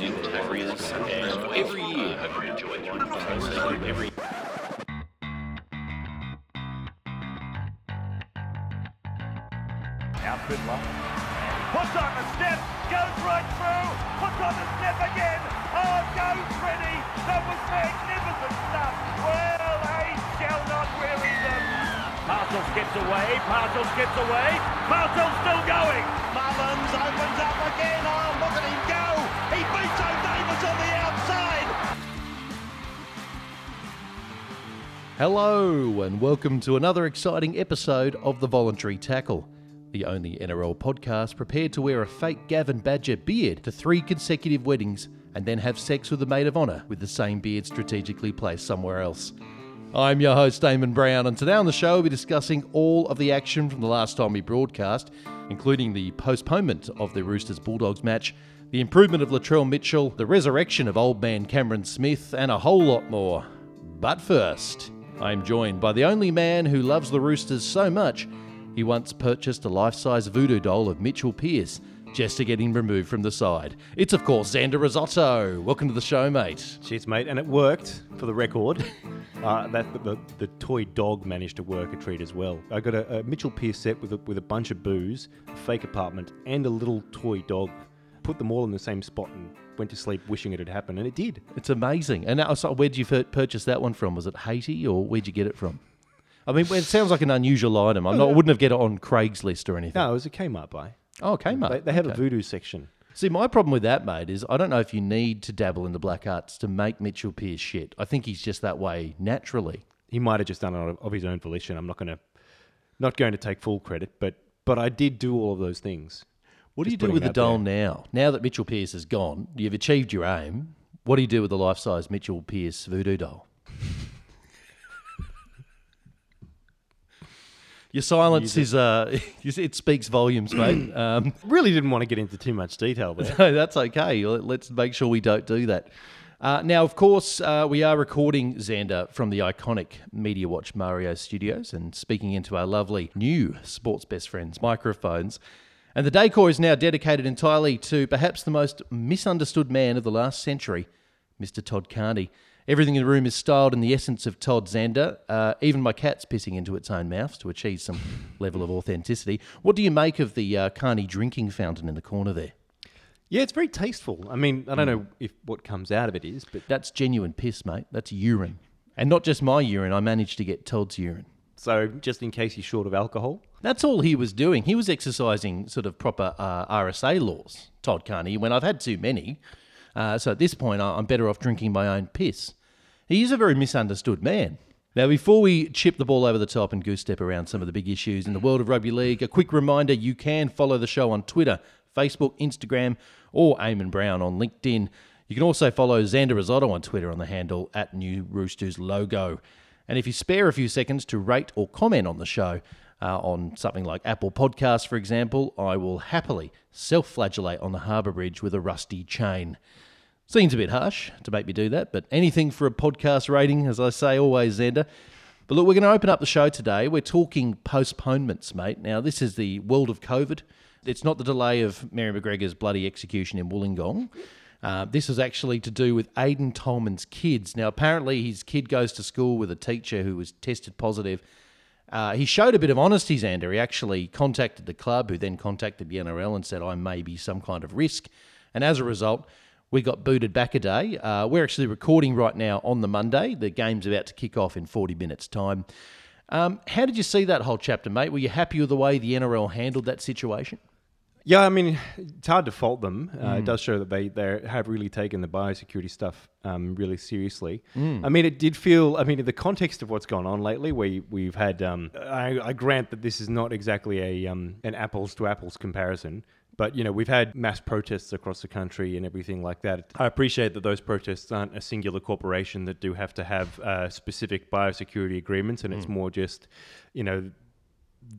using tackles, and every year, I hope you enjoy them. Every Out Fiddler. Puts on the step, goes right through, puts on the step again. Oh, goes Freddy. That was magnificent stuff. Well, they shall not weary them. Parcels gets away, Parcels gets away, Parcels still going. Mullins opens up again. Oh, look at him go. He beats O'Davis on the outside. Hello, and welcome to another exciting episode of The Voluntary Tackle, the only NRL podcast prepared to wear a fake Gavin Badger beard to three consecutive weddings and then have sex with a maid of honour with the same beard strategically placed somewhere else. I'm your host, Eamon Brown, and today on the show we'll be discussing all of the action from the last time we broadcast, including the postponement of the Roosters Bulldogs match, the improvement of Latrell Mitchell, the resurrection of old man Cameron Smith, and a whole lot more. But first, I'm joined by the only man who loves the Roosters so much he once purchased a life size voodoo doll of Mitchell Pearce just to get him removed from the side. It's, of course, Xander Risotto. Welcome to the show, mate. Cheers, mate. And it worked for the record. uh, that the, the toy dog managed to work a treat as well. I got a, a Mitchell Pearce set with a, with a bunch of booze, a fake apartment, and a little toy dog. Put them all in the same spot and went to sleep wishing it had happened, and it did. It's amazing. And now, so where'd you fir- purchase that one from? Was it Haiti or where'd you get it from? I mean, it sounds like an unusual item. I'm not, I wouldn't have get it on Craigslist or anything. No, it was a Kmart buy. Oh, okay, mate. They, they had a voodoo section. See, my problem with that, mate, is I don't know if you need to dabble in the black arts to make Mitchell Pearce shit. I think he's just that way naturally. He might have just done it of his own volition. I'm not going to not going to take full credit, but but I did do all of those things. What do you do with it the doll there. now? Now that Mitchell Pearce is gone, you've achieved your aim. What do you do with the life size Mitchell Pearce voodoo doll? Your silence is uh, it speaks volumes, mate. Um, Really didn't want to get into too much detail but no, that's okay. Let- Let's make sure we don't do that. Uh, now, of course, uh, we are recording Xander from the iconic Media Watch Mario studios and speaking into our lovely new Sports Best Friends microphones. And the decor is now dedicated entirely to perhaps the most misunderstood man of the last century, Mr. Todd Carney. Everything in the room is styled in the essence of Todd Xander. Uh, even my cat's pissing into its own mouth to achieve some level of authenticity. What do you make of the uh, Carney drinking fountain in the corner there? Yeah, it's very tasteful. I mean, I don't know if what comes out of it is, but That's genuine piss, mate. That's urine. And not just my urine, I managed to get Todd's urine. So just in case you're short of alcohol, That's all he was doing. He was exercising sort of proper uh, RSA laws, Todd Carney, when I've had too many. Uh, so at this point, I'm better off drinking my own piss. He is a very misunderstood man. Now, before we chip the ball over the top and goose step around some of the big issues in the world of rugby league, a quick reminder you can follow the show on Twitter, Facebook, Instagram, or Eamon Brown on LinkedIn. You can also follow Xander Risotto on Twitter on the handle at New Roosters Logo. And if you spare a few seconds to rate or comment on the show uh, on something like Apple Podcasts, for example, I will happily self flagellate on the harbour bridge with a rusty chain. Seems a bit harsh to make me do that, but anything for a podcast rating, as I say always, Xander. But look, we're going to open up the show today. We're talking postponements, mate. Now, this is the world of COVID. It's not the delay of Mary McGregor's bloody execution in Wollongong. Uh, this is actually to do with Aiden Tolman's kids. Now, apparently, his kid goes to school with a teacher who was tested positive. Uh, he showed a bit of honesty, Xander. He actually contacted the club, who then contacted the NRL and said, I may be some kind of risk. And as a result, we got booted back a day. Uh, we're actually recording right now on the Monday. The game's about to kick off in 40 minutes' time. Um, how did you see that whole chapter, mate? Were you happy with the way the NRL handled that situation? Yeah, I mean, it's hard to fault them. Uh, Mm. It does show that they they have really taken the biosecurity stuff um, really seriously. Mm. I mean, it did feel. I mean, in the context of what's gone on lately, we we've had. Um, I, I grant that this is not exactly a um, an apples to apples comparison. But you know we've had mass protests across the country and everything like that. I appreciate that those protests aren't a singular corporation that do have to have uh, specific biosecurity agreements, and it's Mm. more just, you know,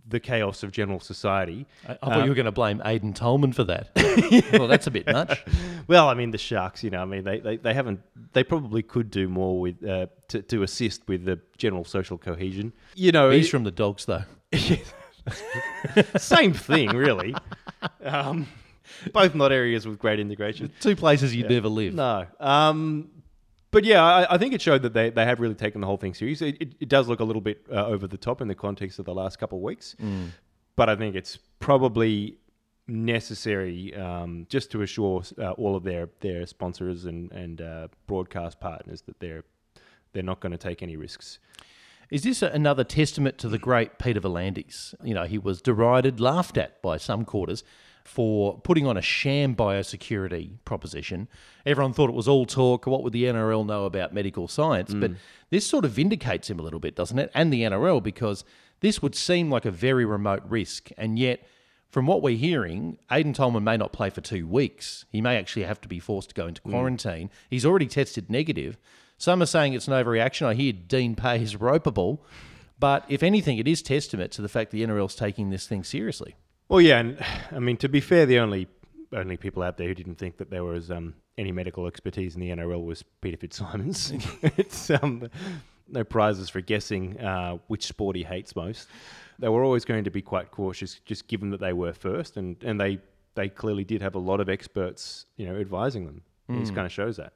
the chaos of general society. I, I thought you were going to blame Aiden Tolman for that. well, that's a bit much. Well, I mean, the Sharks, you know, I mean, they, they, they haven't, they probably could do more with uh, to, to assist with the general social cohesion. You know, He's it- from the dogs, though. same thing, really. Um, Both not areas with great integration. Two places you'd never live. No. Um, but yeah, I, I think it showed that they, they have really taken the whole thing serious. It, it, it does look a little bit uh, over the top in the context of the last couple of weeks, but I think it's probably necessary um, just to assure uh, all of their, their sponsors and, and uh, broadcast partners that they're they're not going to take any risks. Is this another testament to the great Peter V'landys? You know, he was derided, laughed at by some quarters for putting on a sham biosecurity proposition. Everyone thought it was all talk. What would the NRL know about medical science? But this sort of vindicates him a little bit, doesn't it? And the NRL, because this would seem like a very remote risk. And yet, from what we're hearing, Aiden Tolman may not play for two weeks. He may actually have to be forced to go into mm. quarantine. He's already tested negative. Some are saying it's an overreaction. I hear Dean Pay is ropeable. But if anything, it is testament to the fact the NRL's taking this thing seriously. Well, yeah, and I mean to be fair, the only only people out there who didn't think that there was um, any medical expertise in the NRL was Peter Fitzsimons. it's um, no prizes for guessing uh, which sport he hates most. They were always going to be quite cautious, just given that they were first, and, and they they clearly did have a lot of experts, you know, advising them. This kind of shows that.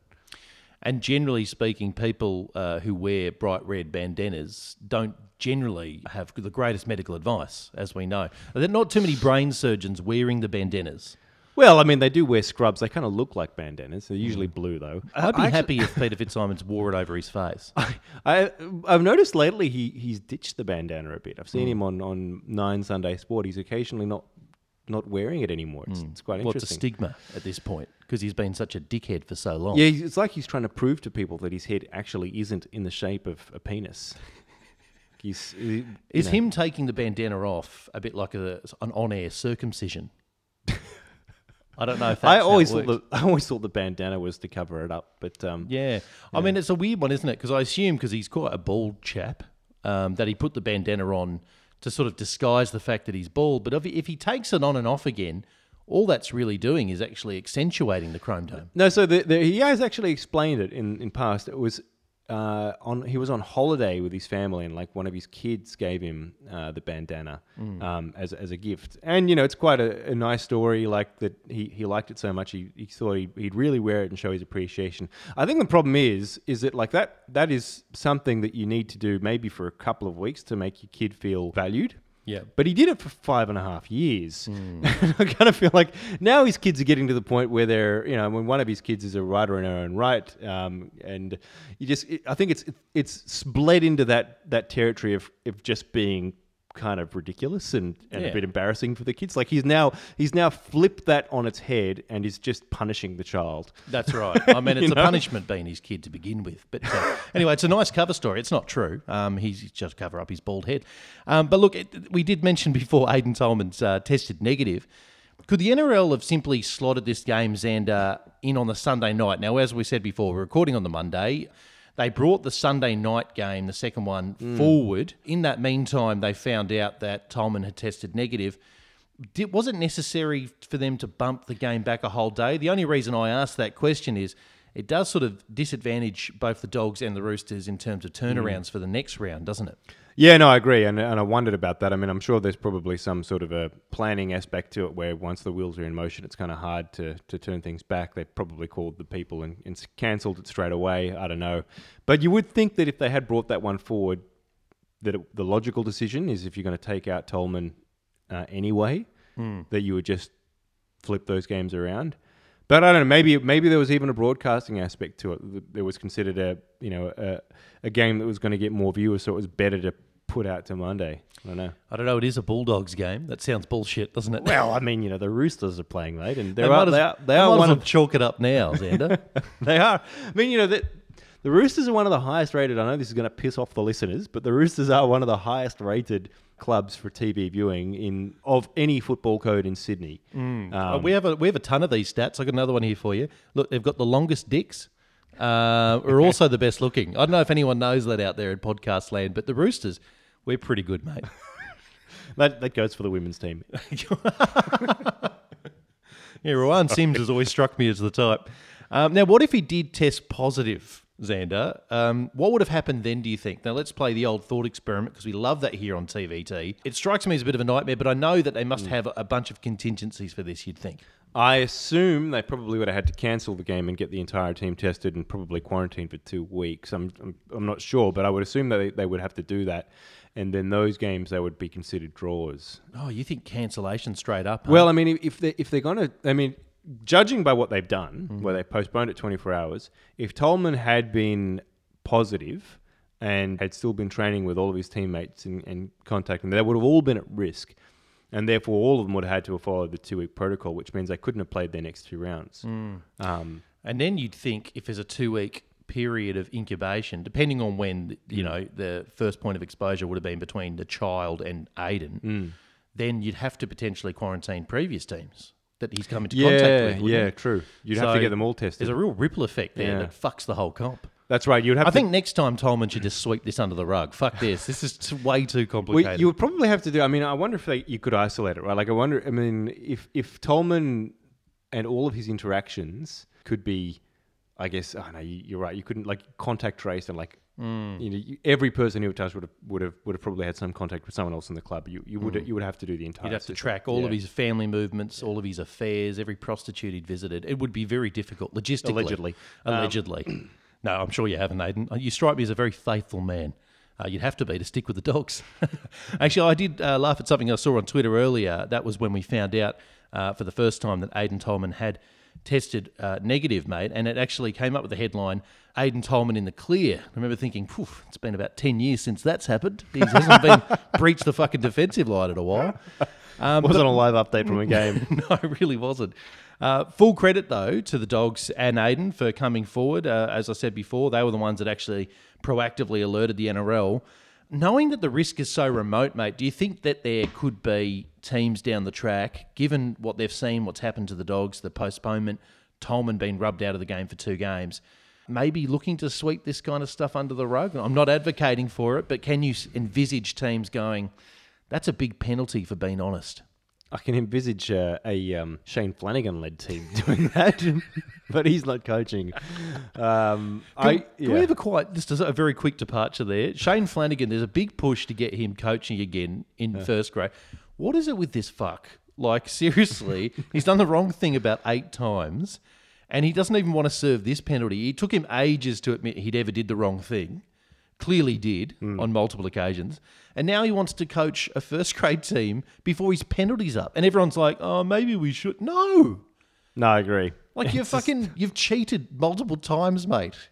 And generally speaking, people uh, who wear bright red bandanas don't generally have the greatest medical advice, as we know. There are not too many brain surgeons wearing the bandanas. Well, I mean, they do wear scrubs. They kind of look like bandanas. They're usually blue, though. I'd be I happy if Peter Fitzsimons wore it over his face. I I've noticed lately he he's ditched the bandana a bit. I've seen him on, on Nine Sunday Sport. He's occasionally not not wearing it anymore. It's, it's quite Well, it's a stigma at this point because he's been such a dickhead for so long. yeah, it's like he's trying to prove to people that his head actually isn't in the shape of a penis. He's he- Is know. him taking the bandana off a bit like a, an on-air circumcision? I don't know if that's I always thought the I always thought the bandana was to cover it up, but um, Yeah. I mean, it's a weird one, isn't it? Because I assume because he's quite a bald chap um, that he put the bandana on to sort of disguise the fact that he's bald. But if he, if he takes it on and off again, all that's really doing is actually accentuating the chrome dome. No, so the, the, he has actually explained it in, in past. It was uh, on he was on holiday with his family, and like one of his kids gave him uh, the bandana um, as as a gift. And you know, it's quite a, a nice story. Like that, he, he liked it so much, he, he thought he'd, he'd really wear it and show his appreciation. I think the problem is is that like that that is something that you need to do maybe for a couple of weeks to make your kid feel valued. Yeah. But he did it for five and a half years. I kind of feel like now his kids are getting to the point where they're, you know, when one of his kids is a writer in her own right, um, and you just, it, I think it's it's bled into that that territory of of just being kind of ridiculous and, and Yeah. a bit embarrassing for the kids. Like he's now he's now flipped that on its head and is just punishing the child. That's right. I mean, it's a know? punishment being his kid to begin with. But uh, anyway, it's a nice cover story. It's not true. Um, he's just cover up his bald head. Um, but look, it, we did mention before Aiden Tolman's uh, tested negative. Could the NRL have simply slotted this game, Xander, in on the Sunday night? Now, as we said before, we're recording on the Monday. They brought the Sunday night game, the second one, mm. forward. In that meantime, they found out that Tolman had tested negative. It wasn't necessary for them to bump the game back a whole day? The only reason I ask that question is it does sort of disadvantage both the Dogs and the Roosters in terms of turnarounds mm. for the next round, doesn't it? Yeah, no, I agree, and and I wondered about that. I mean, I'm sure there's probably some sort of a planning aspect to it, where once the wheels are in motion, it's kind of hard to to turn things back. They probably called the people and, and cancelled it straight away. I don't know, but you would think that if they had brought that one forward, that it, the logical decision is if you're going to take out Tolman uh, anyway, that you would just flip those games around. But I don't know. Maybe maybe there was even a broadcasting aspect to it. There was considered a you know a, a game that was going to get more viewers, so it was better to put out to Monday. I don't know. I don't know. It is a Bulldogs game. That sounds bullshit, doesn't it? Well, I mean, you know, the Roosters are playing late, and they are as, they are, they they are one of chalk it up now, Xander. they are. I mean, you know that. The Roosters are one of the highest rated. I know this is going to piss off the listeners, but the Roosters are one of the highest rated clubs for TV viewing in of any football code in Sydney. Um, Uh, we have a we have a ton of these stats. I got another one here for you. Look, they've got the longest dicks. Uh, are also the best looking. I don't know if anyone knows that out there in podcast land, but the Roosters, we're pretty good, mate. that that goes for the women's team. Yeah, Ryan Sims has always struck me as the type. Um, now, what if he did test positive, Xander? Um, what would have happened then, do you think? Now, let's play the old thought experiment because we love that here on TVT. It strikes me as a bit of a nightmare, but I know that they must have a bunch of contingencies for this, you'd think. I assume they probably would have had to cancel the game and get the entire team tested and probably quarantined for two weeks. I'm, I'm, I'm not sure, but I would assume that they, they would have to do that. And then those games, they would be considered draws. Oh, you think cancellation straight up? huh? Well, I mean, if- if they if they're gonna, I mean, judging by what they've done, where they postponed it 24 hours, if Tolman had been positive and had still been training with all of his teammates and, and contacting, they would have all been at risk, and therefore all of them would have had to have followed the two week protocol, which means they couldn't have played their next two rounds. Um, And then you'd think if there's a two week period of incubation, depending on when you know the first point of exposure would have been between the child and Aiden, Mm. then you'd have to potentially quarantine previous teams that he's come into contact with. yeah, you? true. You'd have to get them all tested. There's a real ripple effect there Yeah. that fucks the whole comp. That's right. You'd have I think next time Tolman should just sweep this under the rug. Fuck this. This is way too Well, complicated. you would probably have to do. I mean, I wonder if they, you could isolate it, right? Like, I wonder. I mean, if if Tolman and all of his interactions could be, I guess. I Oh no, you, you're right. You couldn't like contact trace and like. Mm. You know, you, every person who touched would have would have would have probably had some contact with someone else in the club. You you would you would have to do the entire. Mm. You'd have to track all of his family movements, all of his affairs, every prostitute he'd visited. It would be very difficult logistically. Allegedly. Um, Allegedly. no, I'm sure you haven't, Aiden. You strike me as a very faithful man. Uh, you'd have to be to stick with the dogs. Actually, I did uh, laugh at something I saw on Twitter earlier. That was when we found out uh, for the first time that Aiden Tolman had tested uh, negative, mate, and it actually came up with the headline Aiden Tolman in the clear. I remember thinking, Phew, it's been about 10 years since that's happened. He hasn't been breached the fucking defensive line in a while. Um, Wasn't a live update from a game. no, it really wasn't. Uh, full credit though to the dogs and Aiden for coming forward. Uh, as I said before, they were the ones that actually proactively alerted the NRL. Knowing that the risk is so remote, mate, do you think that there could be teams down the track, given what they've seen, what's happened to the dogs, the postponement, Tolman being rubbed out of the game for two games, maybe looking to sweep this kind of stuff under the rug? I'm not advocating for it, but can you envisage teams going, that's a big penalty for being honest? I can envisage uh, a um, Shane Flanagan led team doing that, but he's not coaching. Um, Can, I can we have a quite just a very quick departure there? Shane Flanagan, there's a big push to get him coaching again in first grade. What is it with this fuck? Like seriously, he's done the wrong thing about eight times, and he doesn't even want to serve this penalty. It took him ages to admit he'd ever did the wrong thing. Clearly did hmm. on multiple occasions, and now he wants to coach a first grade team before his penalties up, and everyone's like, "Oh, maybe we should." No, no, I agree. like you're fucking, you've cheated multiple times, mate.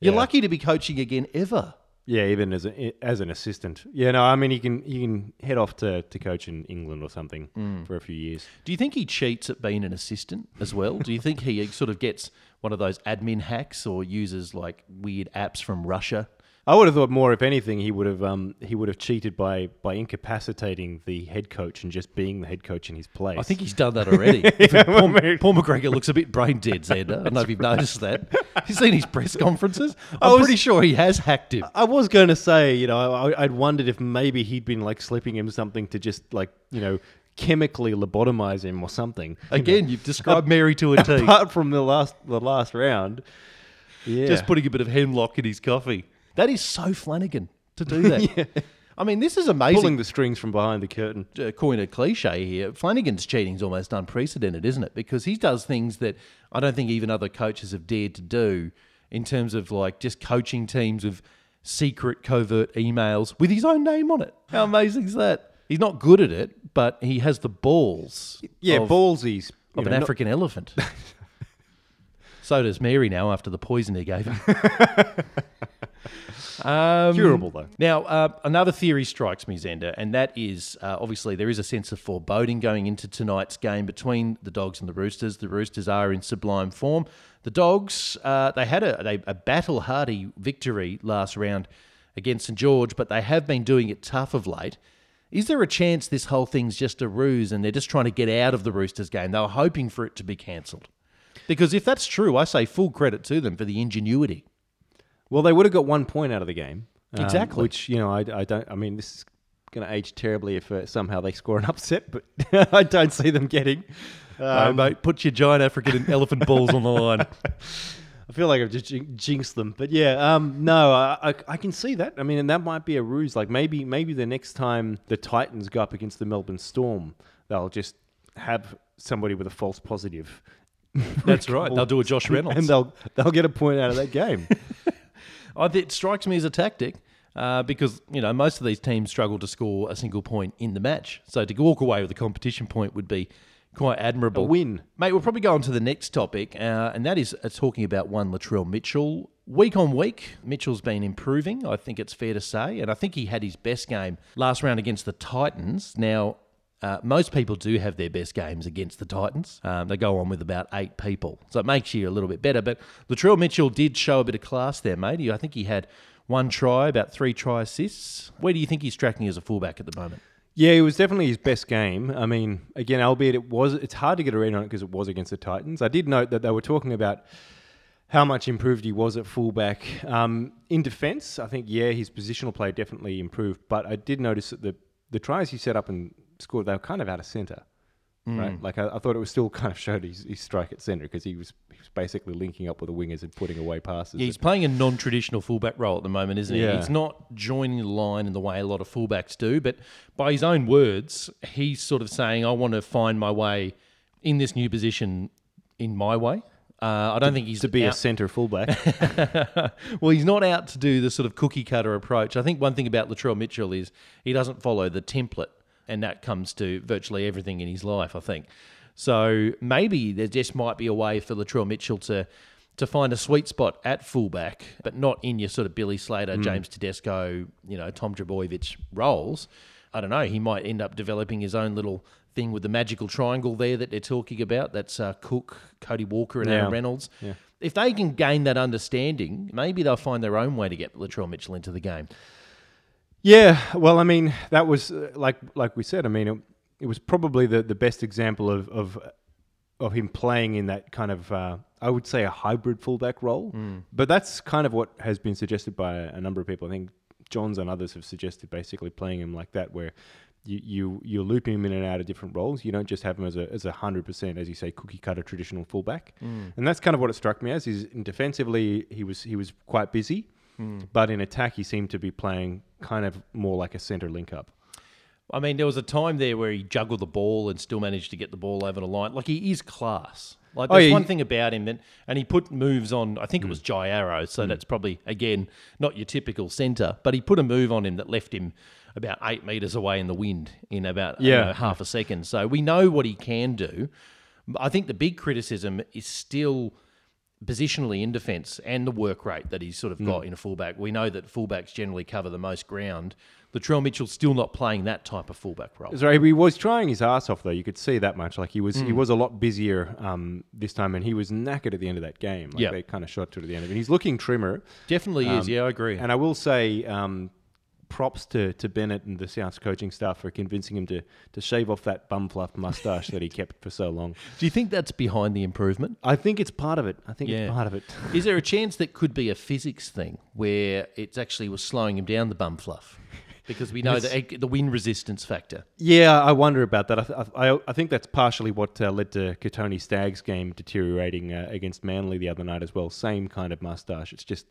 You're Yeah. lucky to be coaching again ever. Yeah, even as a, as an assistant. Yeah, no, I mean he can he can head off to, to coach in England or something Mm. for a few years. Do you think he cheats at being an assistant as well? Do you think he sort of gets one of those admin hacks or uses like weird apps from Russia? I would have thought more, if anything, he would have um, he would have cheated by by incapacitating the head coach and just being the head coach in his place. I think he's done that already. Paul, Paul McGregor looks a bit brain dead, Xander. I don't know if you've noticed that. You've seen his press conferences? I'm was- pretty sure he has hacked him. I was going to say, you know, I, I'd wondered if maybe he'd been like slipping him something to just like you know chemically lobotomize him or something. you. Again, you've described Mary to a T. apart from the last the last round. Yeah, Just putting a bit of hemlock in his coffee. That is so Flanagan to do that. I mean, this is amazing. pulling the strings from behind the curtain. uh, coin a cliche here, Flanagan's cheating's almost unprecedented, isn't it? Because he does things that I don't think even other coaches have dared to do in terms of like just coaching teams with secret covert emails with his own name on it. How amazing is that? He's not good at it, but he has the balls Yeah, of, ballsies of know, an not- African elephant. so does Mary now after the poison he gave him. Um, Curable, though. Now, uh, another theory strikes me, Xander, and that is uh, obviously there is a sense of foreboding going into tonight's game between the Dogs and the Roosters. The Roosters are in sublime form. The Dogs, uh, they had a, a, a battle hardy victory last round against St George, but they have been doing it tough of late. Is there a chance this whole thing's just a ruse and they're just trying to get out of the Roosters game? They were hoping for it to be cancelled. Because if that's true, I say full credit to them for the ingenuity. Well, they would have got one point out of the game. um, Exactly. Which you know, I, I don't. I mean, this is going to age terribly if uh, somehow they score an upset, but I don't see them getting. No, Um, mate, put your giant African elephant balls on the line. I feel like I've just jinxed them, but yeah, um, no, I, I, I can see that. I mean, and that might be a ruse. Like maybe, maybe the next time the Titans go up against the Melbourne Storm, they'll just have somebody with a false positive. That's right. They'll do a Josh Reynolds. and they'll they'll get a point out of that game. I, it strikes me as a tactic uh, because you know most of these teams struggle to score a single point in the match. So to walk away with a competition point would be quite admirable. A win. mate. We'll probably go on to the next topic, uh, and that is uh, talking about one Latrell Mitchell. Week on week, Mitchell's been improving. I think it's fair to say, and I think he had his best game last round against the Titans. Now. Uh, most people do have their best games against the Titans. Um, they go on with about eight people, so it makes you a little bit better. But Latrell Mitchell did show a bit of class there, mate. I think he had one try, about three try assists. Where do you think he's tracking as a fullback at the moment? Yeah, it was definitely his best game. I mean, again, albeit it was, it's hard to get a read on it because it was against the Titans. I did note that they were talking about how much improved he was at fullback. Um, in defence, I think yeah, his positional play definitely improved. But I did notice that the the tries he set up and scored, they were kind of out of centre. Right, like I, I thought it was still kind of showed his, his strike at centre because he was he was basically linking up with the wingers and putting away passes. Yeah, he's playing a non-traditional fullback role at the moment, isn't he? Yeah. He's not joining the line in the way a lot of fullbacks do, but by his own words, he's sort of saying, "I want to find my way in this new position in my way." Uh, I don't think he's to be a centre fullback. well, he's not out to do the sort of cookie cutter approach. I think one thing about Latrell Mitchell is he doesn't follow the template, and that comes to virtually everything in his life. I think so. Maybe there just might be a way for Latrell Mitchell to to find a sweet spot at fullback, but not in your sort of Billy Slater, James Tedesco, you know, Tom Trbojevic roles. I don't know. He might end up developing his own little thing with the magical triangle there that they're talking about. That's uh, Cook, Cody Walker, and Aaron Yeah. Reynolds. If they can gain that understanding, maybe they'll find their own way to get Latrell Mitchell into the game. Yeah, well, I mean, that was uh, like like we said. I mean, it, it was probably the, the best example of, of of him playing in that kind of uh, I would say a hybrid fullback role. But that's kind of what has been suggested by a number of people. I think Johns and others have suggested basically playing him like that, where you you you loop him in and out of different roles. You don't just have him as a as a hundred percent, as you say, cookie cutter traditional fullback. And that's kind of what it struck me as. Is defensively he was he was quite busy. But in attack, he seemed to be playing kind of more like a centre link up. I mean, there was a time there where he juggled the ball and still managed to get the ball over the line. Like he is class. Like Oh, there's yeah, one thing about him that, and he put moves on. I think it mm. was Jai Arrow, so mm. that's probably again not your typical centre, but he put a move on him that left him about eight meters away in the wind in about Yeah. know, half a second. So we know what he can do. I think the big criticism is still positionally in defence and the work rate that he's sort of got in a fullback. We know that fullbacks generally cover the most ground. Latrell Mitchell's still not playing that type of fullback role. Sorry, he was trying his ass off though. You could see that much. Like he was, he Hmm. was a lot busier um, this time, and he was knackered at the end of that game. Like Yeah. they kind of shot to at the end of it. He's looking trimmer, Definitely is. Um, Yeah, I agree. and I will say. Um, Props to, to Bennett and the Souths coaching staff for convincing him to, to shave off that bum fluff mustache that he kept for so long. Do you think that's behind the improvement? I think it's part of it. I think Yeah. it's part of it. Is there a chance that could be a physics thing where it actually was slowing him down the bum fluff? Because we know the, the wind resistance factor. Yeah, I wonder about that. I, I, I think that's partially what uh, led to Katoni Stagg's game deteriorating uh, against Manly the other night as well. Same kind of mustache. It's just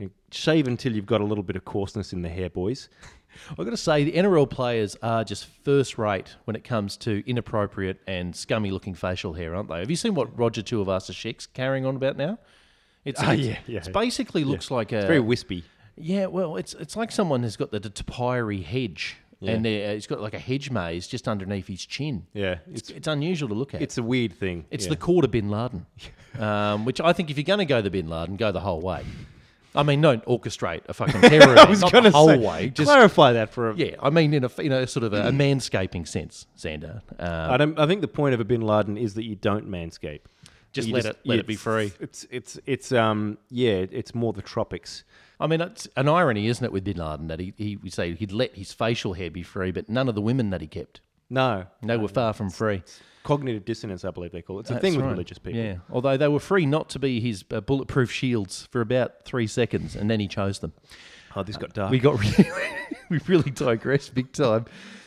you know, shave until you've got a little bit of coarseness in the hair, boys. I've got to say, the NRL players are just first rate when it comes to inappropriate and scummy looking facial hair, aren't they? Have you seen what Roger Tuivasa-Sheck's carrying on about now? It's, Ah, it's, yeah, yeah. it's basically looks like a It's very wispy. Yeah, well, it's it's like someone has got the, the papyri hedge, and uh, he's got like a hedge maze just underneath his chin. Yeah, It's, it's it's unusual to look at. it's a weird thing. It's yeah. the to Bin Laden, um, which I think if you're going to go the Bin Laden, go the whole way. I mean, don't orchestrate a fucking terror I event, was not going the to whole say, way. Just clarify that for a. yeah, I mean, in a in a sort of a, a manscaping sense, Xander. Um, I don't. I think the point of a Bin Laden is that you don't manscape. Just You let it- let it be free. It's it's it's um yeah. It's more the tropics. I mean, it's an irony, isn't it, with Bin Laden that he he would say he'd let his facial hair be free, but none of the women that he kept, No, they were far from free. Cognitive dissonance, I believe they call it. It's a That's thing with right. religious people. Yeah, although they were free not to be his uh, bulletproof shields for about three seconds, and then he chose them. Oh, this got dark. We got really, we really digressed big time.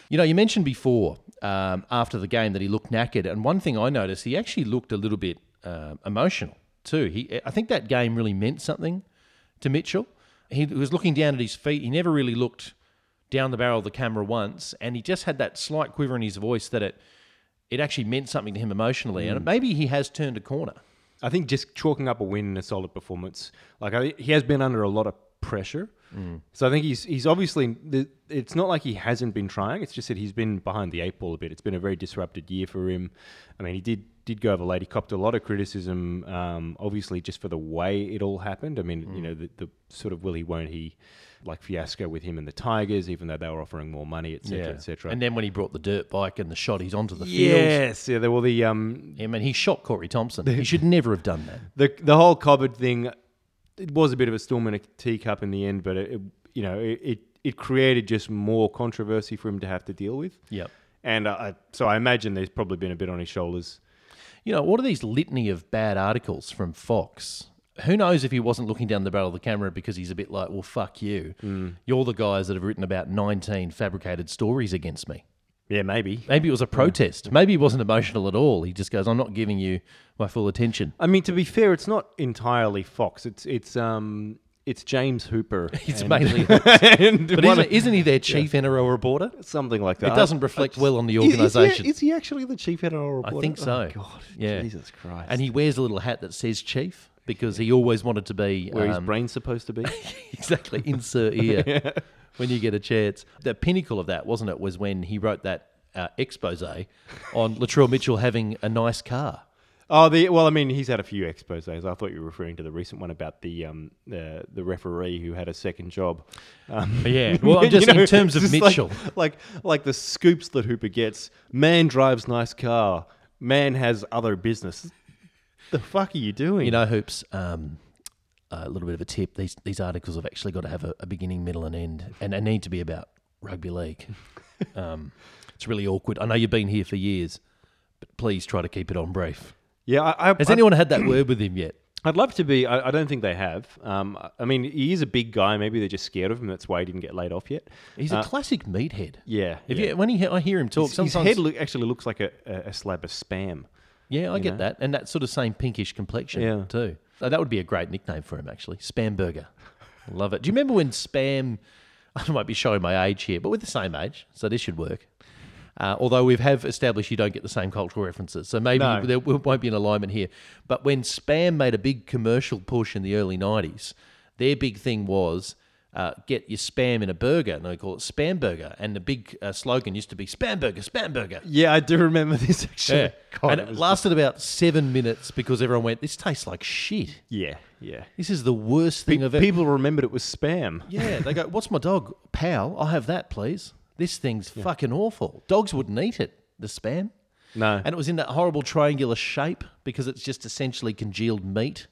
You know, you mentioned before um, after the game that he looked knackered, and one thing I noticed, he actually looked a little bit uh, emotional too. He, I think that game really meant something to Mitchell. He was looking down at his feet. He never really looked down the barrel of the camera once, and he just had that slight quiver in his voice that it it actually meant something to him emotionally, Mm. and maybe he has turned a corner. I think just chalking up a win and a solid performance. Like I, he has been under a lot of pressure, so I think he's he's obviously. It's not like he hasn't been trying. It's just that he's been behind the eight ball a bit. It's been a very disrupted year for him. I mean, he did did go over late. He copped a lot of criticism, um, obviously just for the way it all happened. I mean, you know, the, the sort of will he won't he, like fiasco with him and the Tigers, even though they were offering more money, etc., etc. And then when he brought the dirt bike and the shot, he's onto the field. yes, yeah, there were the um, I mean, he shot Corey Thompson. He should never have done that. the the whole Cobbard thing, it was a bit of a storm in a teacup in the end, but it, it you know it, it it created just more controversy for him to have to deal with. Yep. And I, so I imagine there's probably been a bit on his shoulders. You know, what are these litany of bad articles from Fox? Who knows if he wasn't looking down the barrel of the camera because he's a bit like, well, fuck you. You're the guys that have written about 19 fabricated stories against me. Yeah, maybe. Maybe it was a protest. Maybe he wasn't emotional at all. He just goes, I'm not giving you my full attention. I mean, to be fair, it's not entirely Fox. It's it's um it's James Hooper. It's and- mainly. and But isn't, of- isn't he their chief NRL reporter? something like that. It doesn't reflect well on the Is- is organisation. Is, he actually the chief NRL reporter? I think so. Oh, God, Yeah. Jesus Christ. And he wears a little hat that says chief because he always wanted to be. where his um, brain's supposed to be. exactly insert ear when you get a chance. The pinnacle of that, wasn't it, was when he wrote that uh, expose on Latrell Mitchell having a nice car. Oh, the well, I mean, he's had a few exposés. I thought you were referring to the recent one about the um the the referee who had a second job. Um, Yeah, well, I'm you just know, in terms of just like- Mitchell. like, like the scoops that Hooper gets. Man drives nice car. Man has other business. The fuck are you doing? You know, hoops. Um, a little bit of a tip: these these articles have actually got to have a, a beginning, middle, and end, and they need to be about rugby league. Um, it's really awkward. I know you've been here for years, but please try to keep it on brief. yeah. I, I, Has I, anyone had that word with him yet? I'd love to be. I, I don't think they have. Um, I mean, he is a big guy. Maybe they're just scared of him. That's why he didn't get laid off yet. He's a Uh, classic meathead. Yeah. If yeah. you, when he, I hear him talk, his, his head look, actually looks like a, a, a slab of spam. Yeah, I get know? that, and that sort of same pinkish complexion Yeah. too. So that would be a great nickname for him, actually. Spam Burger, love it. Do you remember when Spam? I might be showing my age here, but we're the same age, so this should work. Uh, although we have have established you don't get the same cultural references, so maybe No. there won't be an alignment here. But when Spam made a big commercial push in the early '90s, their big thing was uh, get your spam in a burger, and they call it Spam Burger. And the big uh, slogan used to be Spam Burger, Spam Burger. Yeah, I do remember this actually. Yeah. God, and it it lasted about seven minutes because everyone went, This tastes like shit. yeah, yeah. This is the worst thing Pe- I've ever. people remembered it was spam. Yeah, they go, What's my dog? Pal, I'll have that, please. This thing's fucking awful. Dogs wouldn't eat it, the spam. No. And it was in that horrible triangular shape because it's just essentially congealed meat.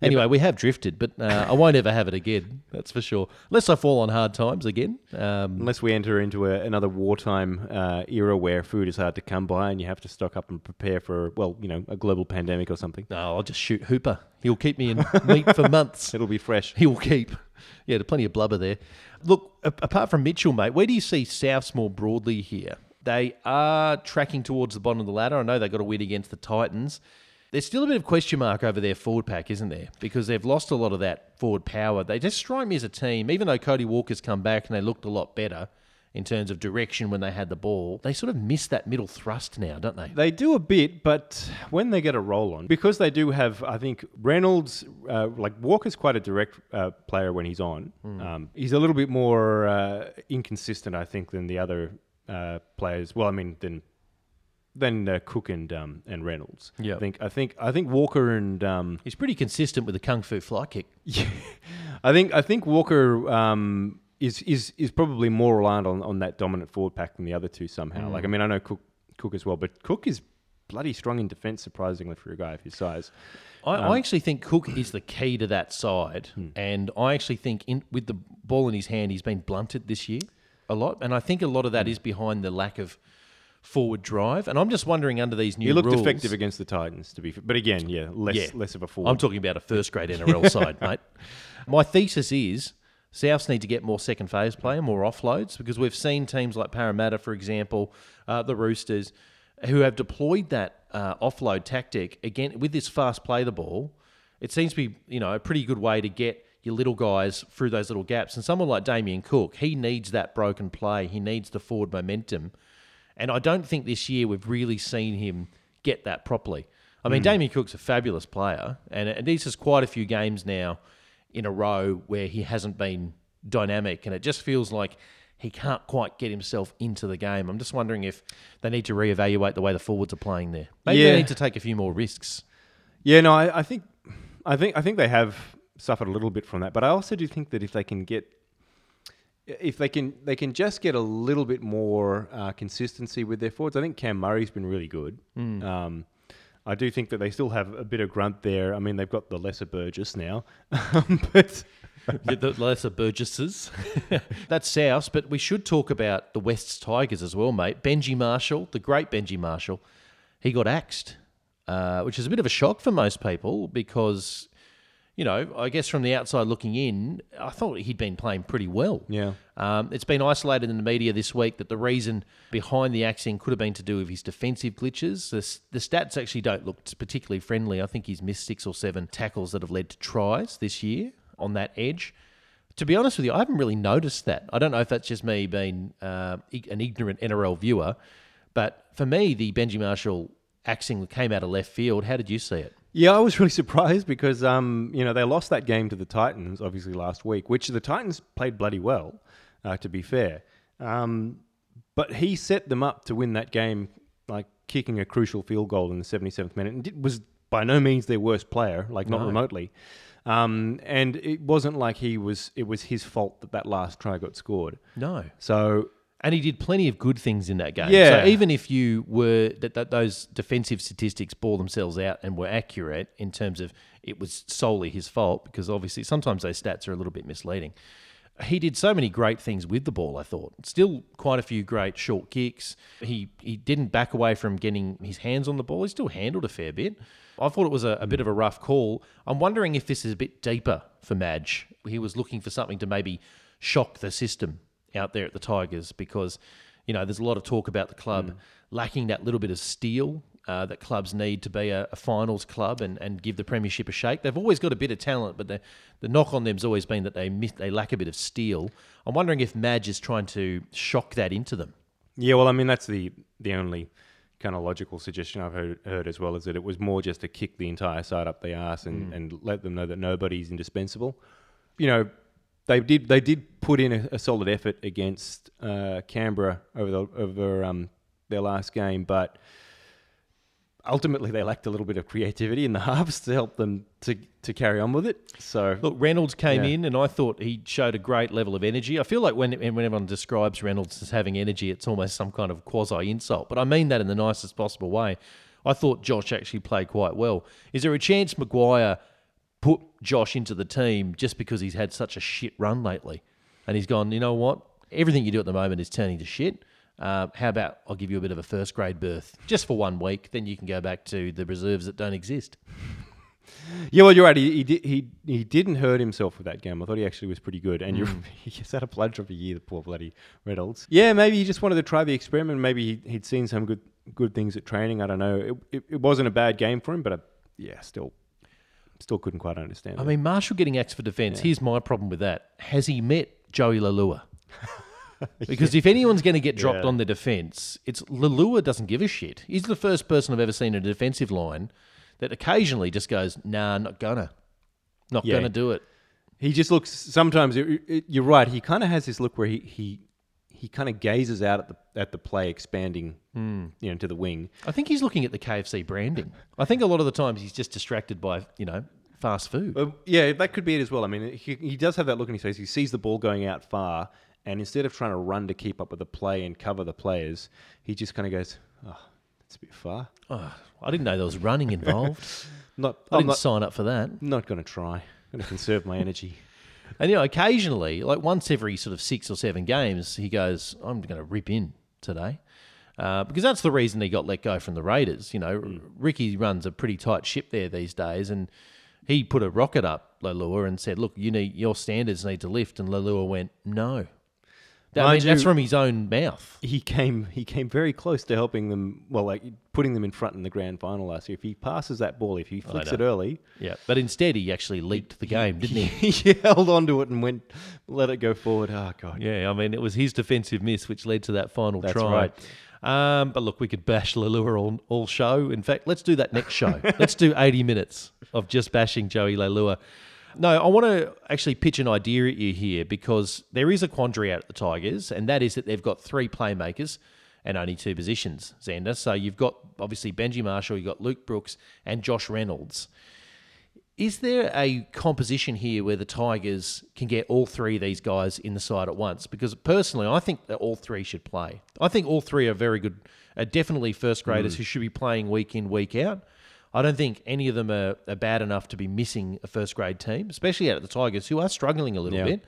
Anyway, we have drifted, but uh, I won't ever have it again. That's for sure. Unless I fall on hard times again. Um, Unless we enter into a, another wartime uh, era where food is hard to come by and you have to stock up and prepare for, well, you know, a global pandemic or something. no, I'll just shoot Hooper. He'll keep me in meat for months. It'll be fresh. He'll keep. Yeah, there's plenty of blubber there. Look, a- apart from Mitchell, mate, where do you see Souths more broadly here? They are tracking towards the bottom of the ladder. I know they got a win against the Titans. There's still a bit of question mark over their forward pack, isn't there? Because they've lost a lot of that forward power. They just strike me as a team, even though Cody Walker's come back and they looked a lot better in terms of direction when they had the ball, they sort of miss that middle thrust now, don't they? They do a bit, but when they get a roll on, because they do have, I think Reynolds, uh, like Walker's quite a direct uh, player when he's on. Um, he's a little bit more uh, inconsistent, I think, than the other uh, players. Well, I mean, than than uh, Cook and um, and Reynolds. Yeah. I think I think I think Walker and um, He's pretty consistent with the kung fu fly kick. Yeah, I think I think Walker um, is is is probably more reliant on, on that dominant forward pack than the other two somehow. Like I mean, I know Cook Cook as well, but Cook is bloody strong in defence, surprisingly for a guy of his size. I, Um, I actually think Cook is the key to that side, Hmm. and I actually think in, with the ball in his hand, he's been blunted this year a lot, and I think a lot of that Hmm. is behind the lack of forward drive. And I'm just wondering under these new rules. He looked rules, effective against the Titans, to be fair. But again, yeah, less Yeah. less of a forward. I'm talking about a first grade NRL side, mate. My thesis is Souths need to get more second phase play and more offloads because we've seen teams like Parramatta, for example, uh, the Roosters, who have deployed that uh, offload tactic again with this fast play the ball. It seems to be you know a pretty good way to get your little guys through those little gaps. And someone like Damien Cook, he needs that broken play. He needs the forward momentum. And I don't think this year we've really seen him get that properly. I mean, hmm. Damien Cook's a fabulous player, and, and he's just quite a few games now in a row where he hasn't been dynamic, and it just feels like he can't quite get himself into the game. I'm just wondering if they need to reevaluate the way the forwards are playing there. Maybe Yeah. they need to take a few more risks. Yeah, no, I, I think, I think, I think they have suffered a little bit from that. But I also do think that if they can get, if they can, they can just get a little bit more uh, consistency with their forwards. I think Cam Murray's been really good. Um, I do think that they still have a bit of grunt there. I mean, they've got the lesser Burgess now, but the, the lesser Burgesses. That's South, but we should talk about the West's Tigers as well, mate. Benji Marshall, the great Benji Marshall, he got axed, uh, which is a bit of a shock for most people because, you know, I guess from the outside looking in, I thought he'd been playing pretty well. Yeah. Um, it's been isolated in the media this week that the reason behind the axing could have been to do with his defensive glitches. The, the stats actually don't look particularly friendly. I think he's missed six or seven tackles that have led to tries this year on that edge. To be honest with you, I haven't really noticed that. I don't know if that's just me being uh, an ignorant NRL viewer, but for me, the Benji Marshall axing came out of left field. How did you see it? Yeah, I was really surprised because um, you know they lost that game to the Titans obviously last week, which the Titans played bloody well, uh, to be fair. Um, but he set them up to win that game, like kicking a crucial field goal in the 77th minute, and it was by no means their worst player, like not No. remotely. Um, and it wasn't like he was; it was his fault that that last try got scored. No. So And he did plenty of good things in that game. Yeah. So even if you were that, that those defensive statistics bore themselves out and were accurate in terms of it was solely his fault, because obviously sometimes those stats are a little bit misleading. He did so many great things with the ball. I thought still quite a few great short kicks. He he didn't back away from getting his hands on the ball. He still handled a fair bit. I thought it was a, a bit of a rough call. I'm wondering if this is a bit deeper for Madge. He was looking for something to maybe shock the system out there at the Tigers because, you know, there's a lot of talk about the club lacking that little bit of steel uh, that clubs need to be a, a finals club and, and give the premiership a shake. They've always got a bit of talent, but the, the knock on them's always been that they miss, they lack a bit of steel. I'm wondering if Madge is trying to shock that into them. Yeah, well, I mean, that's the the only kind of logical suggestion I've heard, heard as well is that it was more just to kick the entire side up the arse and, and let them know that nobody's indispensable. You know, they did they did put in a, a solid effort against uh, Canberra over the, over um, their last game, but ultimately they lacked a little bit of creativity in the halves to help them to to carry on with it. So Look, Reynolds came Yeah. in, and I thought he showed a great level of energy. I feel like when when everyone describes Reynolds as having energy, it's almost some kind of quasi insult, but I mean that in the nicest possible way. I thought Josh actually played quite well. Is there a chance Maguire Josh into the team just because he's had such a shit run lately, and he's gone? You know what? Everything you do at the moment is turning to shit. Uh, how about I'll give you a bit of a first grade berth just for one week, then you can go back to the reserves that don't exist. Yeah, well, you're right. He, he did he he didn't hurt himself with that game. I thought he actually was pretty good. And you're, he's had a bludger of a year, the poor bloody Reynolds. Yeah, maybe he just wanted to try the experiment. Maybe he, he'd seen some good good things at training. I don't know. It, it, it wasn't a bad game for him, but uh yeah, still still couldn't quite understand. I mean, Marshall getting axed for defence. Here's my problem with that. Has he met Joey Leilua? Because if anyone's going to get dropped Yeah. on the defence, it's Leilua doesn't give a shit. He's the first person I've ever seen in a defensive line that occasionally just goes, "Nah, not gonna, not Yeah. gonna do it." he just looks. Sometimes it, it, you're right. He kind of has this look where he he he kind of gazes out at the at the play expanding, Hmm. you know, to the wing. I think he's looking at the KFC branding. I think a lot of the times he's just distracted by you know fast food. Yeah, that could be it as well. I mean, he, he does have that look in his face. He sees the ball going out far, and instead of trying to run to keep up with the play and cover the players, he just kind of goes, "Oh, it's a bit far." Oh, I didn't know there was running involved. Not, I didn't not, sign up for that. not going to try. going to conserve my energy. And you know, occasionally, like once every sort of six or seven games, he goes, "I'm going to rip in today," uh, because that's the reason he got let go from the Raiders. You know, Ricky runs a pretty tight ship there these days, and he put a rocket up Leilua and said, "Look, you need your standards need to lift," and Leilua went, "No." That- I mean, that's from his own mouth. He came he came very close to helping them. Well, like putting them in front in the grand final last year. If he passes that ball, if he flicks it early, Yeah, but instead he actually leaked the game, didn't he? he held onto it and went, let it go forward. Oh god. Yeah, I mean, it was his defensive miss which led to that final That's try. right. Um, but look, we could bash Leilua all, all show. In fact, let's do that next show. let's do 80 minutes of just bashing Joey Leilua. No, I want to actually pitch an idea at you here because there is a quandary out at the Tigers, and that is that they've got three playmakers and only two positions, Xander. So you've got obviously Benji Marshall, you've got Luke Brooks, and Josh Reynolds. Is there a composition here where the Tigers can get all three of these guys in the side at once? Because personally, I think that all three should play. I think all three are very good, are definitely first graders mm. who should be playing week in, week out. I don't think any of them are, are bad enough to be missing a first grade team, especially out at the Tigers, who are struggling a little Yeah. bit.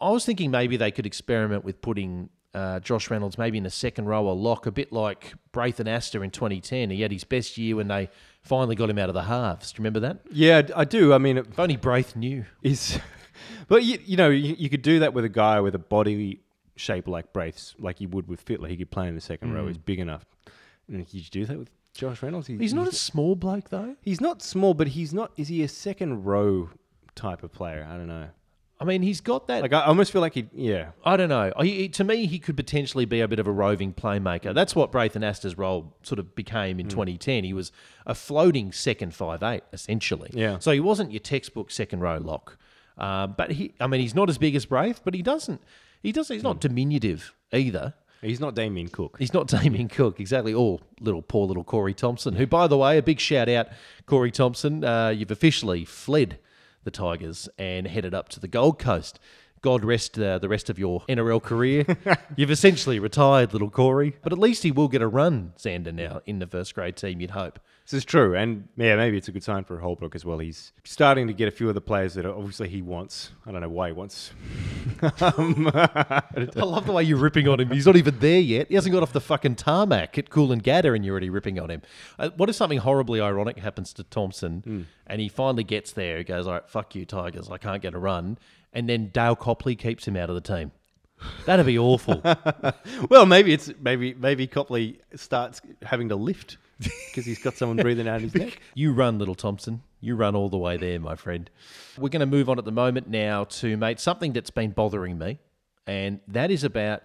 I was thinking maybe they could experiment with putting uh, Josh Reynolds maybe in a second row or lock, a bit like Braith Anasta in 2010. He had his best year when they finally got him out of the halves. Do you remember that? Yeah, I do. I mean, it If only Braith knew. is, but you, you know, you, you could do that with a guy with a body shape like Braith's, like you would with Fittler. He could play in the second row. He's big enough. And could you do that with Josh Reynolds? He- He's not a small bloke though. He's not small, but he's not. Is he a second row type of player? I don't know. I mean, he's got that. Like I almost feel like he. Yeah. I don't know. He, to me, he could potentially be a bit of a roving playmaker. That's what Braith Anasta's role sort of became Hmm. in 2010. He was a floating second five eight, essentially. Yeah. So he wasn't your textbook second row lock. Uh, but he, I mean, he's not as big as Braith, but he doesn't. He doesn't. He's Hmm. not diminutive either. He's not Damien Cook. He's not Damien Cook, exactly. Or little poor little Corey Thompson, who, by the way, a big shout out, Corey Thompson. Uh, you've officially fled the Tigers and headed up to the Gold Coast. God rest uh, the rest of your NRL career. You've essentially retired, little Corey. But at least he will get a run, Xander, now in the first grade team. You'd hope. This is true, and yeah, maybe it's a good sign for Holbrook as well. He's starting to get a few of the players that obviously he wants. I don't know why he wants. I love the way you're ripping on him. He's not even there yet. He hasn't got off the fucking tarmac at Coolangatta and Gadder, and you're already ripping on him. Uh, what if something horribly ironic happens to Thompson and he finally gets there? He goes, all right, fuck you, Tigers. I can't get a run. And then Dale Copley keeps him out of the team. That'd be awful. Well, maybe it's maybe maybe Copley starts having to lift because he's got someone breathing out his neck. You run, little Thompson. You run all the way there, my friend. We're going to move on at the moment now to, mate, something that's been bothering me, and that is about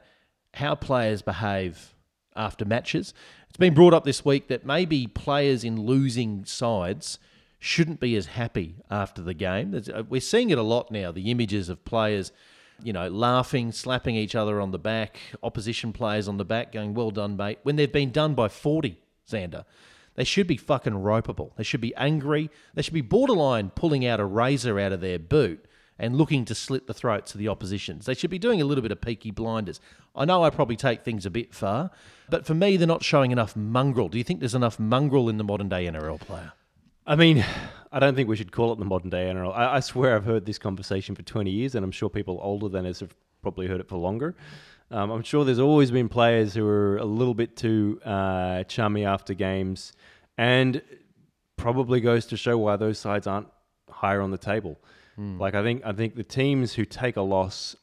how players behave after matches. It's been brought up this week that maybe players in losing sides shouldn't be as happy after the game. Uh, We're seeing it a lot now, the images of players. You know, laughing, slapping each other on the back, opposition players on the back, going, well done, mate, when they've been done by 40, Xander. They should be fucking ropeable. They should be angry. They should be borderline pulling out a razor out of their boot and looking to slit the throats of the oppositions. They should be doing a little bit of peaky blinders. I know I probably take things a bit far, but for me, they're not showing enough mongrel. Do you think there's enough mongrel in the modern day NRL player? I mean, I don't think we should call it the modern day NRL. I, I swear I've heard this conversation for 20 years, and I'm sure people older than us have probably heard it for longer. Um, I'm sure there's always been players who are a little bit too uh, chummy after games, and probably goes to show why those sides aren't higher on the table. Like I think I think the teams who take a loss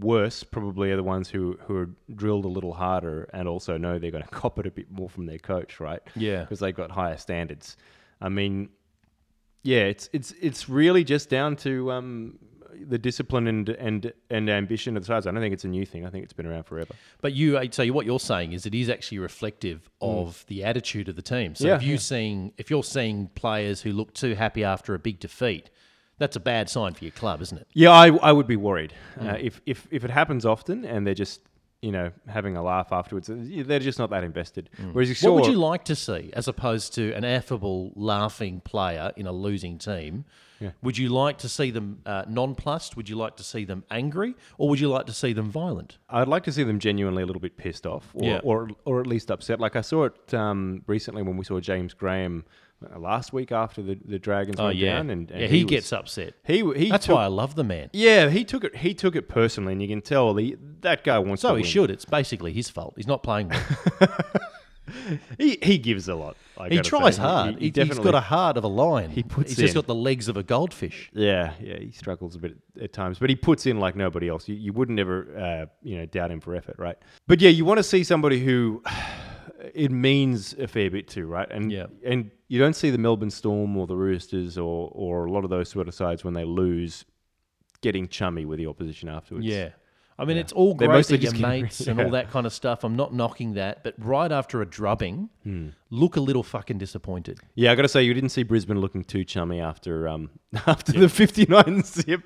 worse probably are the ones who who are drilled a little harder and also know they're going to cop it a bit more from their coach, right? Yeah. because they've got higher standards. I mean, yeah, it's it's it's really just down to um, the discipline and and and ambition of the sides. I don't think it's a new thing. I think it's been around forever. But you, so what you're saying is it is actually reflective of the attitude of the team. So Yeah, if you yeah. seeing if you're seeing players who look too happy after a big defeat, that's a bad sign for your club, isn't it? Yeah, I, I would be worried uh, Mm. if if if it happens often and they're just you know having a laugh afterwards. uh, They're just not that invested. Whereas you saw, Mm. What would you like to see as opposed to an affable, laughing player in a losing team? Yeah. Would you like to see them uh, nonplussed? Would you like to see them angry? Or would you like to see them violent? I'd like to see them genuinely a little bit pissed off, or Yeah. or, or at least upset. Like I saw it um, recently when we saw James Graham last week after the, the Dragons went down, and, and Oh, yeah, he, was- gets upset. He he That's took, why I love the man. Yeah, he took it. He took it personally, and you can tell the that guy wants. So he win. should. It's basically his fault. He's not playing well. He he gives a lot. I he tries say. hard. He, He, he has got a heart of a lion. He puts He's just got the legs of a goldfish. yeah, yeah. He struggles a bit at times, but he puts in like nobody else. You, you wouldn't ever, uh, you know, doubt him for effort, right? But yeah, you want to see somebody who it means a fair bit too, right? And Yeah. and you don't see the Melbourne Storm or the Roosters or or a lot of those sort of sides when they lose, getting chummy with the opposition afterwards. Yeah. I mean, it's all great that your mates and all that kind of stuff. I'm not knocking that, but right after a drubbing, look a little fucking disappointed. Yeah, I got to say, you didn't see Brisbane looking too chummy after um, after the 59 zip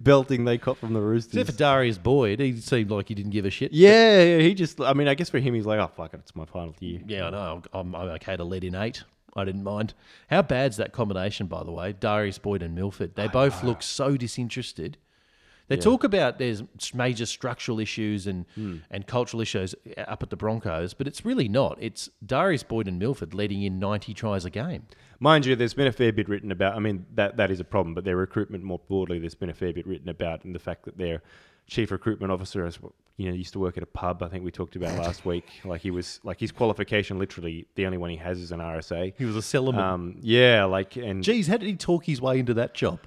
belting they caught from the Roosters. Except for Darius Boyd, he seemed like he didn't give a shit. yeah, yeah, he just, I mean, I guess for him, he's like, oh, fuck it, it's my final year. Yeah, I know. I'm, I'm okay to let in eight. I didn't mind. How bad's that combination, by the way? Darius Boyd and Milford. They both look so disinterested. They talk about there's major structural issues and, and cultural issues up at the Broncos, but it's really not. It's Darius Boyd and Milford letting in 90 tries a game. Mind you, there's been a fair bit written about, I mean, that, that is a problem, but their recruitment more broadly, there's been a fair bit written about, and the fact that their chief recruitment officer has, you know, used to work at a pub, I think we talked about last week. Like he was, like his qualification, literally, the only one he has is an RSA. He was a cellarman. Um, yeah, like, and Geez, how did he talk his way into that job?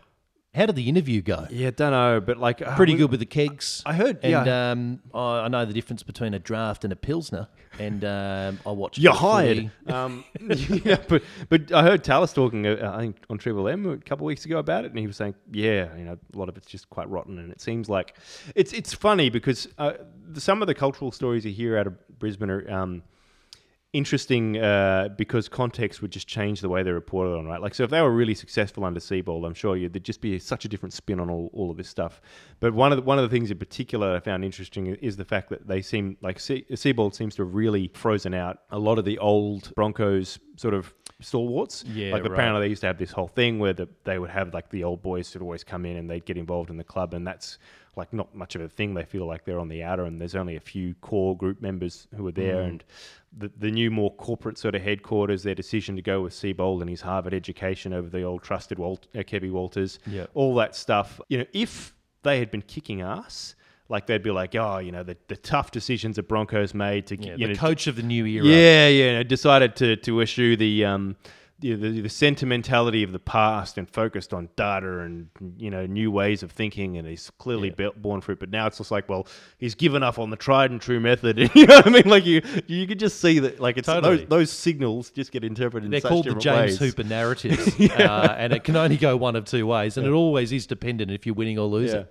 How did the interview go? yeah, don't know, but like, uh, Pretty we- good with the kegs. I heard, And yeah. um, I I know the difference between a draft and a pilsner. And um, I watched. You're the footy. hired. Um, yeah, but but I heard Tallis talking, uh, I think, on Triple M a couple of weeks ago about it, and he was saying, yeah, you know, a lot of it's just quite rotten, and it seems like it's it's funny because uh, the, some of the cultural stories you hear out of Brisbane are. Um, interesting uh, because context would just change the way they're reported on, right? Like, so if they were really successful under Seibold, I'm sure you, there'd just be such a different spin on all, all of this stuff. But one of the, one of the things in particular I found interesting is the fact that they seem like Se- Seibold seems to have really frozen out a lot of the old Broncos sort of stalwarts. Yeah, like right. apparently they used to have this whole thing where the, they would have like the old boys would always come in and they'd get involved in the club, and that's like not much of a thing. They feel like they're on the outer, and there's only a few core group members who are there, Mm. and the the new more corporate sort of headquarters, their decision to go with Seibold and his Harvard education over the old trusted Walt, uh, Kevy Walters, Yeah. all that stuff. You know, if they had been kicking ass. Like they'd be like, oh, you know, the, the tough decisions that Broncos made to, Yeah, you the know, coach of the new era. yeah, yeah. Decided to to issue the um the, the, the sentimentality of the past and focused on data and you know new ways of thinking and he's clearly Yeah. built, born for it. But now it's just like, well, he's given up on the tried and true method. you know what I mean? Like you you could just see that like it's Totally. those those signals just get interpreted. They're in such called the James ways. Hooper narratives, uh, and it can only go one of two ways, and it always is dependent if you're winning or losing. Yeah.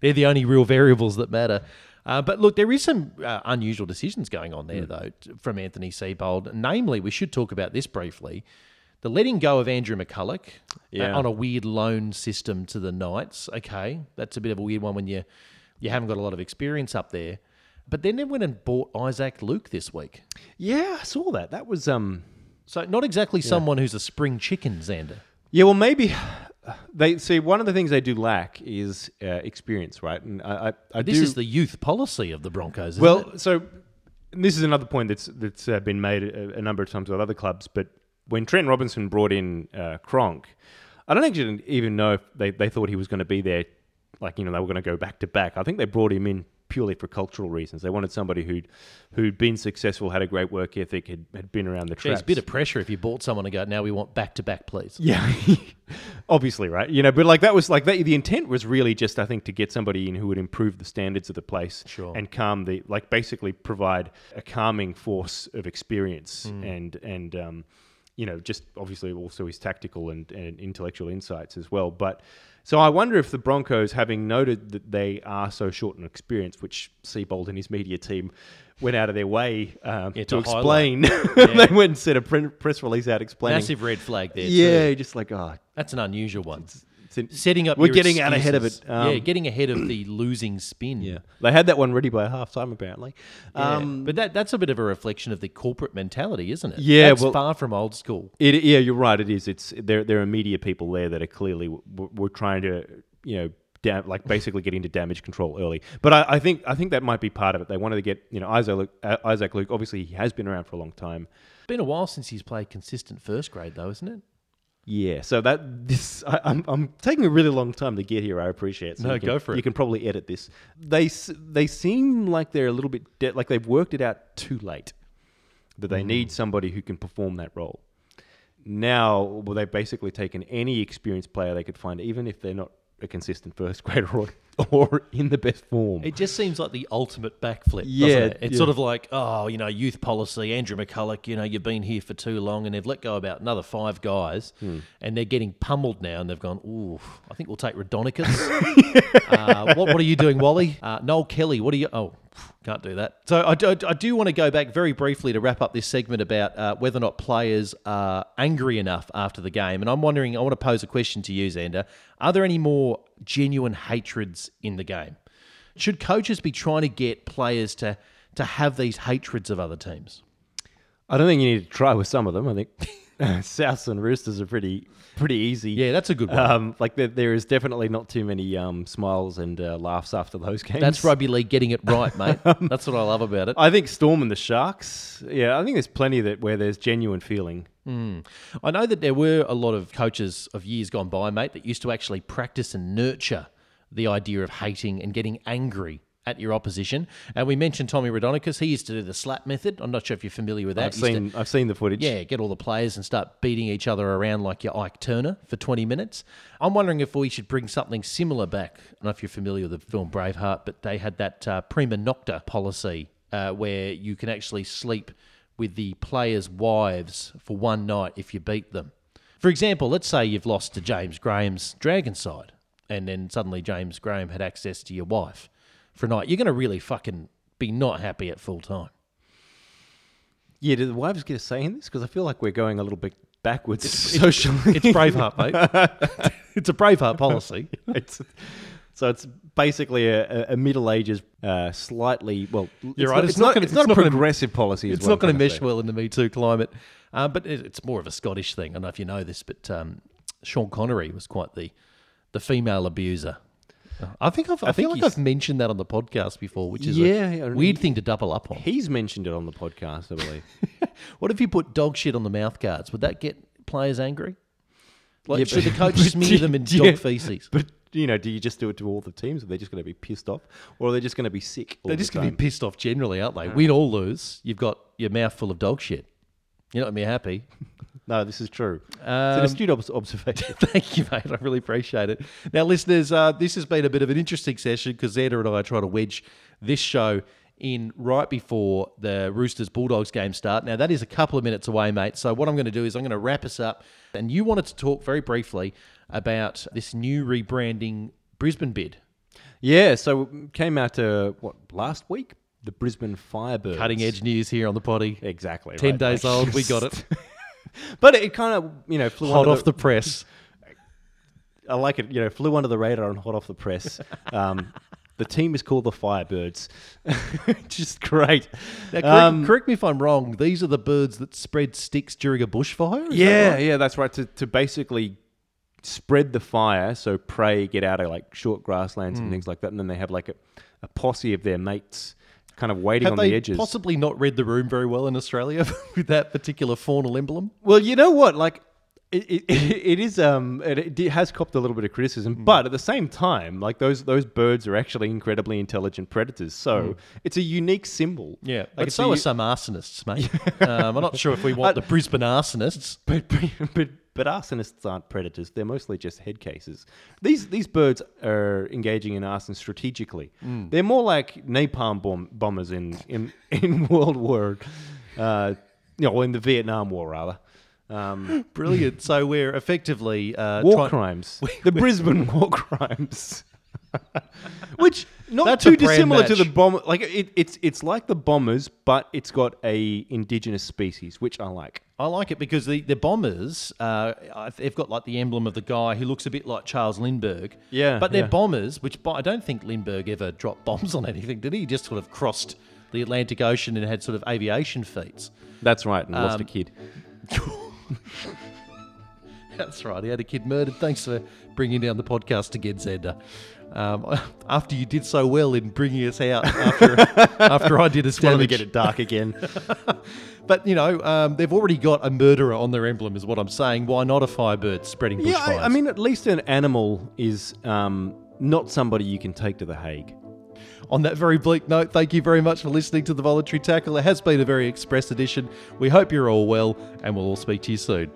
They're the only real variables that matter. Uh, but look, there is some uh, unusual decisions going on there, though, t- from Anthony Seibold. Namely, we should talk about this briefly: the letting go of Andrew McCullough uh, Yeah. on a weird loan system to the Knights. Okay, that's a bit of a weird one when you you haven't got a lot of experience up there. But then they went and bought Isaac Luke this week. Yeah, I saw that. That was um. So not exactly someone who's a spring chicken, Xander. Yeah, well, maybe they see one of the things they do lack is uh, experience, right? And I, I, I This do, is the youth policy of the Broncos. Well, it? so this is another point that's that's uh, been made a, a number of times with other clubs. But when Trent Robinson brought in uh, Cronk, I don't actually even know if they, they thought he was going to be there. Like you know, they were going to go back to back. I think they brought him in purely for cultural reasons. They wanted somebody who'd who'd been successful, had a great work ethic, had, had been around the Geez, traps. bit of pressure if you bought someone and go, now we want back to back, please. Yeah, obviously, right? You know, but like that was like that, the intent was really just, I think, to get somebody in who would improve the standards of the place, Sure. and calm the like basically provide a calming force of experience and and um, you know, just obviously also his tactical and, and intellectual insights as well. But so I wonder if the Broncos, having noted that they are so short in experience, which Seibold and his media team went out of their way um, Yeah, to, to explain, they went and sent a pre- press release out explaining. Massive red flag there. yeah, too. just like oh, That's an unusual one. it's Setting up. We're getting out ahead of it. Um, yeah, getting ahead of the losing spin. Yeah, they had that one ready by half time apparently. Yeah. Um, but that that's a bit of a reflection of the corporate mentality, isn't it? Yeah, that's well- far from old school. it, yeah, you're right. It is. It's there. There are media people there that are clearly w- were trying to you know. Like basically get into damage control early, but I, I think I think that might be part of it. They wanted to get you know Isaac Luke, uh, Isaac Luke. Obviously, he has been around for a long time. Been a while since he's played consistent first grade, though, isn't it? Yeah, so that this I, I'm I'm taking a really long time to get here. I appreciate. So No, can, go for it. You can probably edit this. They they seem like they're a little bit de- like they've worked it out too late that they Mm. need somebody who can perform that role. Now, well, they've basically taken any experienced player they could find, even if they're not a consistent first grader or, or in the best form. It just seems like the ultimate backflip. Yeah, doesn't it? It's yeah. sort of like, oh, you know, youth policy, Andrew McCullough, you know, you've been here for too long and they've let go about another five guys Hmm. and they're getting pummeled now and they've gone, ooh, I think we'll take Raudonikis. uh, what, what are you doing, Wally? Uh, Noel Kelly, what are you? Oh, can't do that. So I do, I do want to go back very briefly to wrap up this segment about uh, whether or not players are angry enough after the game. And I'm wondering, I want to pose a question to you, Xander. Are there any more genuine hatreds in the game? Should coaches be trying to get players to, to have these hatreds of other teams? I don't think you need to try with some of them. I think Souths and Roosters are pretty pretty easy. Yeah, that's a good one. Um, like there, there is definitely not too many um, smiles and uh, laughs after those games. That's rugby league getting it right, mate. That's what I love about it. I think Storm and the Sharks. Yeah, I think there's plenty that where there's genuine feeling. I know that there were a lot of coaches of years gone by, mate, that used to actually practice and nurture the idea of hating and getting angry at your opposition. And we mentioned Tommy Raudonikis. He used to do the slap method. I'm not sure if you're familiar with that. I've used to- seen I've seen the footage. yeah, get all the players and start beating each other around like your Ike Turner for 20 minutes. I'm wondering if we should bring something similar back. I don't know if you're familiar with the film Braveheart, but they had that uh, prima nocta policy uh, where you can actually sleep with the players' wives for one night if you beat them. For example, let's say you've lost to James Graham's Dragon side, and then suddenly James Graham had access to your wife for a night. You're going to really fucking be not happy at full time. Yeah, do the wives get a say in this? Because I feel like we're going a little bit backwards socially. It's Braveheart, mate. it's a Braveheart policy. It's- so it's basically a, a- Middle Ages, uh, slightly well. You're it's right, Not, it's it's, not gonna- it's it's not not a gonna- progressive policy. It's not going to mesh well in the Me Too climate, uh, but it, it's more of a Scottish thing. I don't know if you know this, but um, Sean Connery was quite the the female abuser. I think I've, I, I feel think like I've mentioned that on the podcast before, which is Yeah, a weird thing to double up on. He's mentioned it on the podcast, I believe. What if you put dog shit on the mouth guards? Would that get players angry? Like, Yeah, should but- the coach smear them in yeah, dog feces? But you know, do you just do it to all the teams? Are they just going to be pissed off, or are they just going to be sick? They're the just going to be pissed off generally, aren't they? We'd all lose, you've got your mouth full of dog shit. You're not going to be happy. No, this is true. it's Um, an astute obs- observation. Thank you, mate. I really appreciate it. Now, listeners, uh, this has been a bit of an interesting session because Xander and I try to wedge this show in right before the Roosters Bulldogs game start. Now, that is a couple of minutes away, mate. So, what I'm going to do is I'm going to wrap us up. And you wanted to talk very briefly about this new rebranding Brisbane bid. yeah, so it came out uh, what last week? The Brisbane Firebirds. Cutting edge news here on the potty. Exactly. 10 right, days like- old. We got it. but it kind of you know flew Hot off the press. I like it. You know, flew under the radar and hot off the press. Um, the team is called the Firebirds. Just great. Now, correct, Um, correct me if I'm wrong. These are the birds that spread sticks during a bushfire? Is that yeah, right? yeah, that's right. To, to basically spread the fire, so prey get out of like short grasslands Hmm. and things like that, and then they have like a, a posse of their mates kind of waiting Have on they the edges. possibly not read the room very well in Australia with that particular faunal emblem? Well, you know what? Like, it, it, it is um it, it has copped a little bit of criticism, Hmm. but at the same time, like those those birds are actually incredibly intelligent predators. So it's a unique symbol. Yeah, like but so a, are some arsonists, mate. um, I'm not sure if we want the Brisbane arsonists. But, but but but arsonists aren't predators. They're mostly just head cases. These these birds are engaging in arson strategically. Hmm. They're more like napalm bomb, bombers in in in World War, uh, you know, in the Vietnam War rather. Um, Brilliant. So we're effectively uh, war try- crimes. the Brisbane war crimes. Which not That's too dissimilar to the match. bomb. Like it, it's it's like the bombers, but it's got a indigenous species, which I like. I like it because the, the bombers, uh, they've got like the emblem of the guy who looks a bit like Charles Lindbergh. Yeah, But they're yeah. bombers, which I don't think Lindbergh ever dropped bombs on anything, did he? He just sort of crossed the Atlantic Ocean and had sort of aviation feats. That's right, and lost a Um, kid. That's right. He had a kid murdered. Thanks for bringing down the podcast again, Xander. Um, after you did so well in bringing us out after after I did a Wanted to get it dark again. But you know, um, they've already got a murderer on their emblem, is what I'm saying. Why not a firebird spreading yeah, bushfires? I, I mean, at least an animal is um, not somebody you can take to the Hague. On that very bleak note, thank you very much for listening to the Voluntary Tackle. It has been a very express edition. We hope you're all well, and we'll all speak to you soon.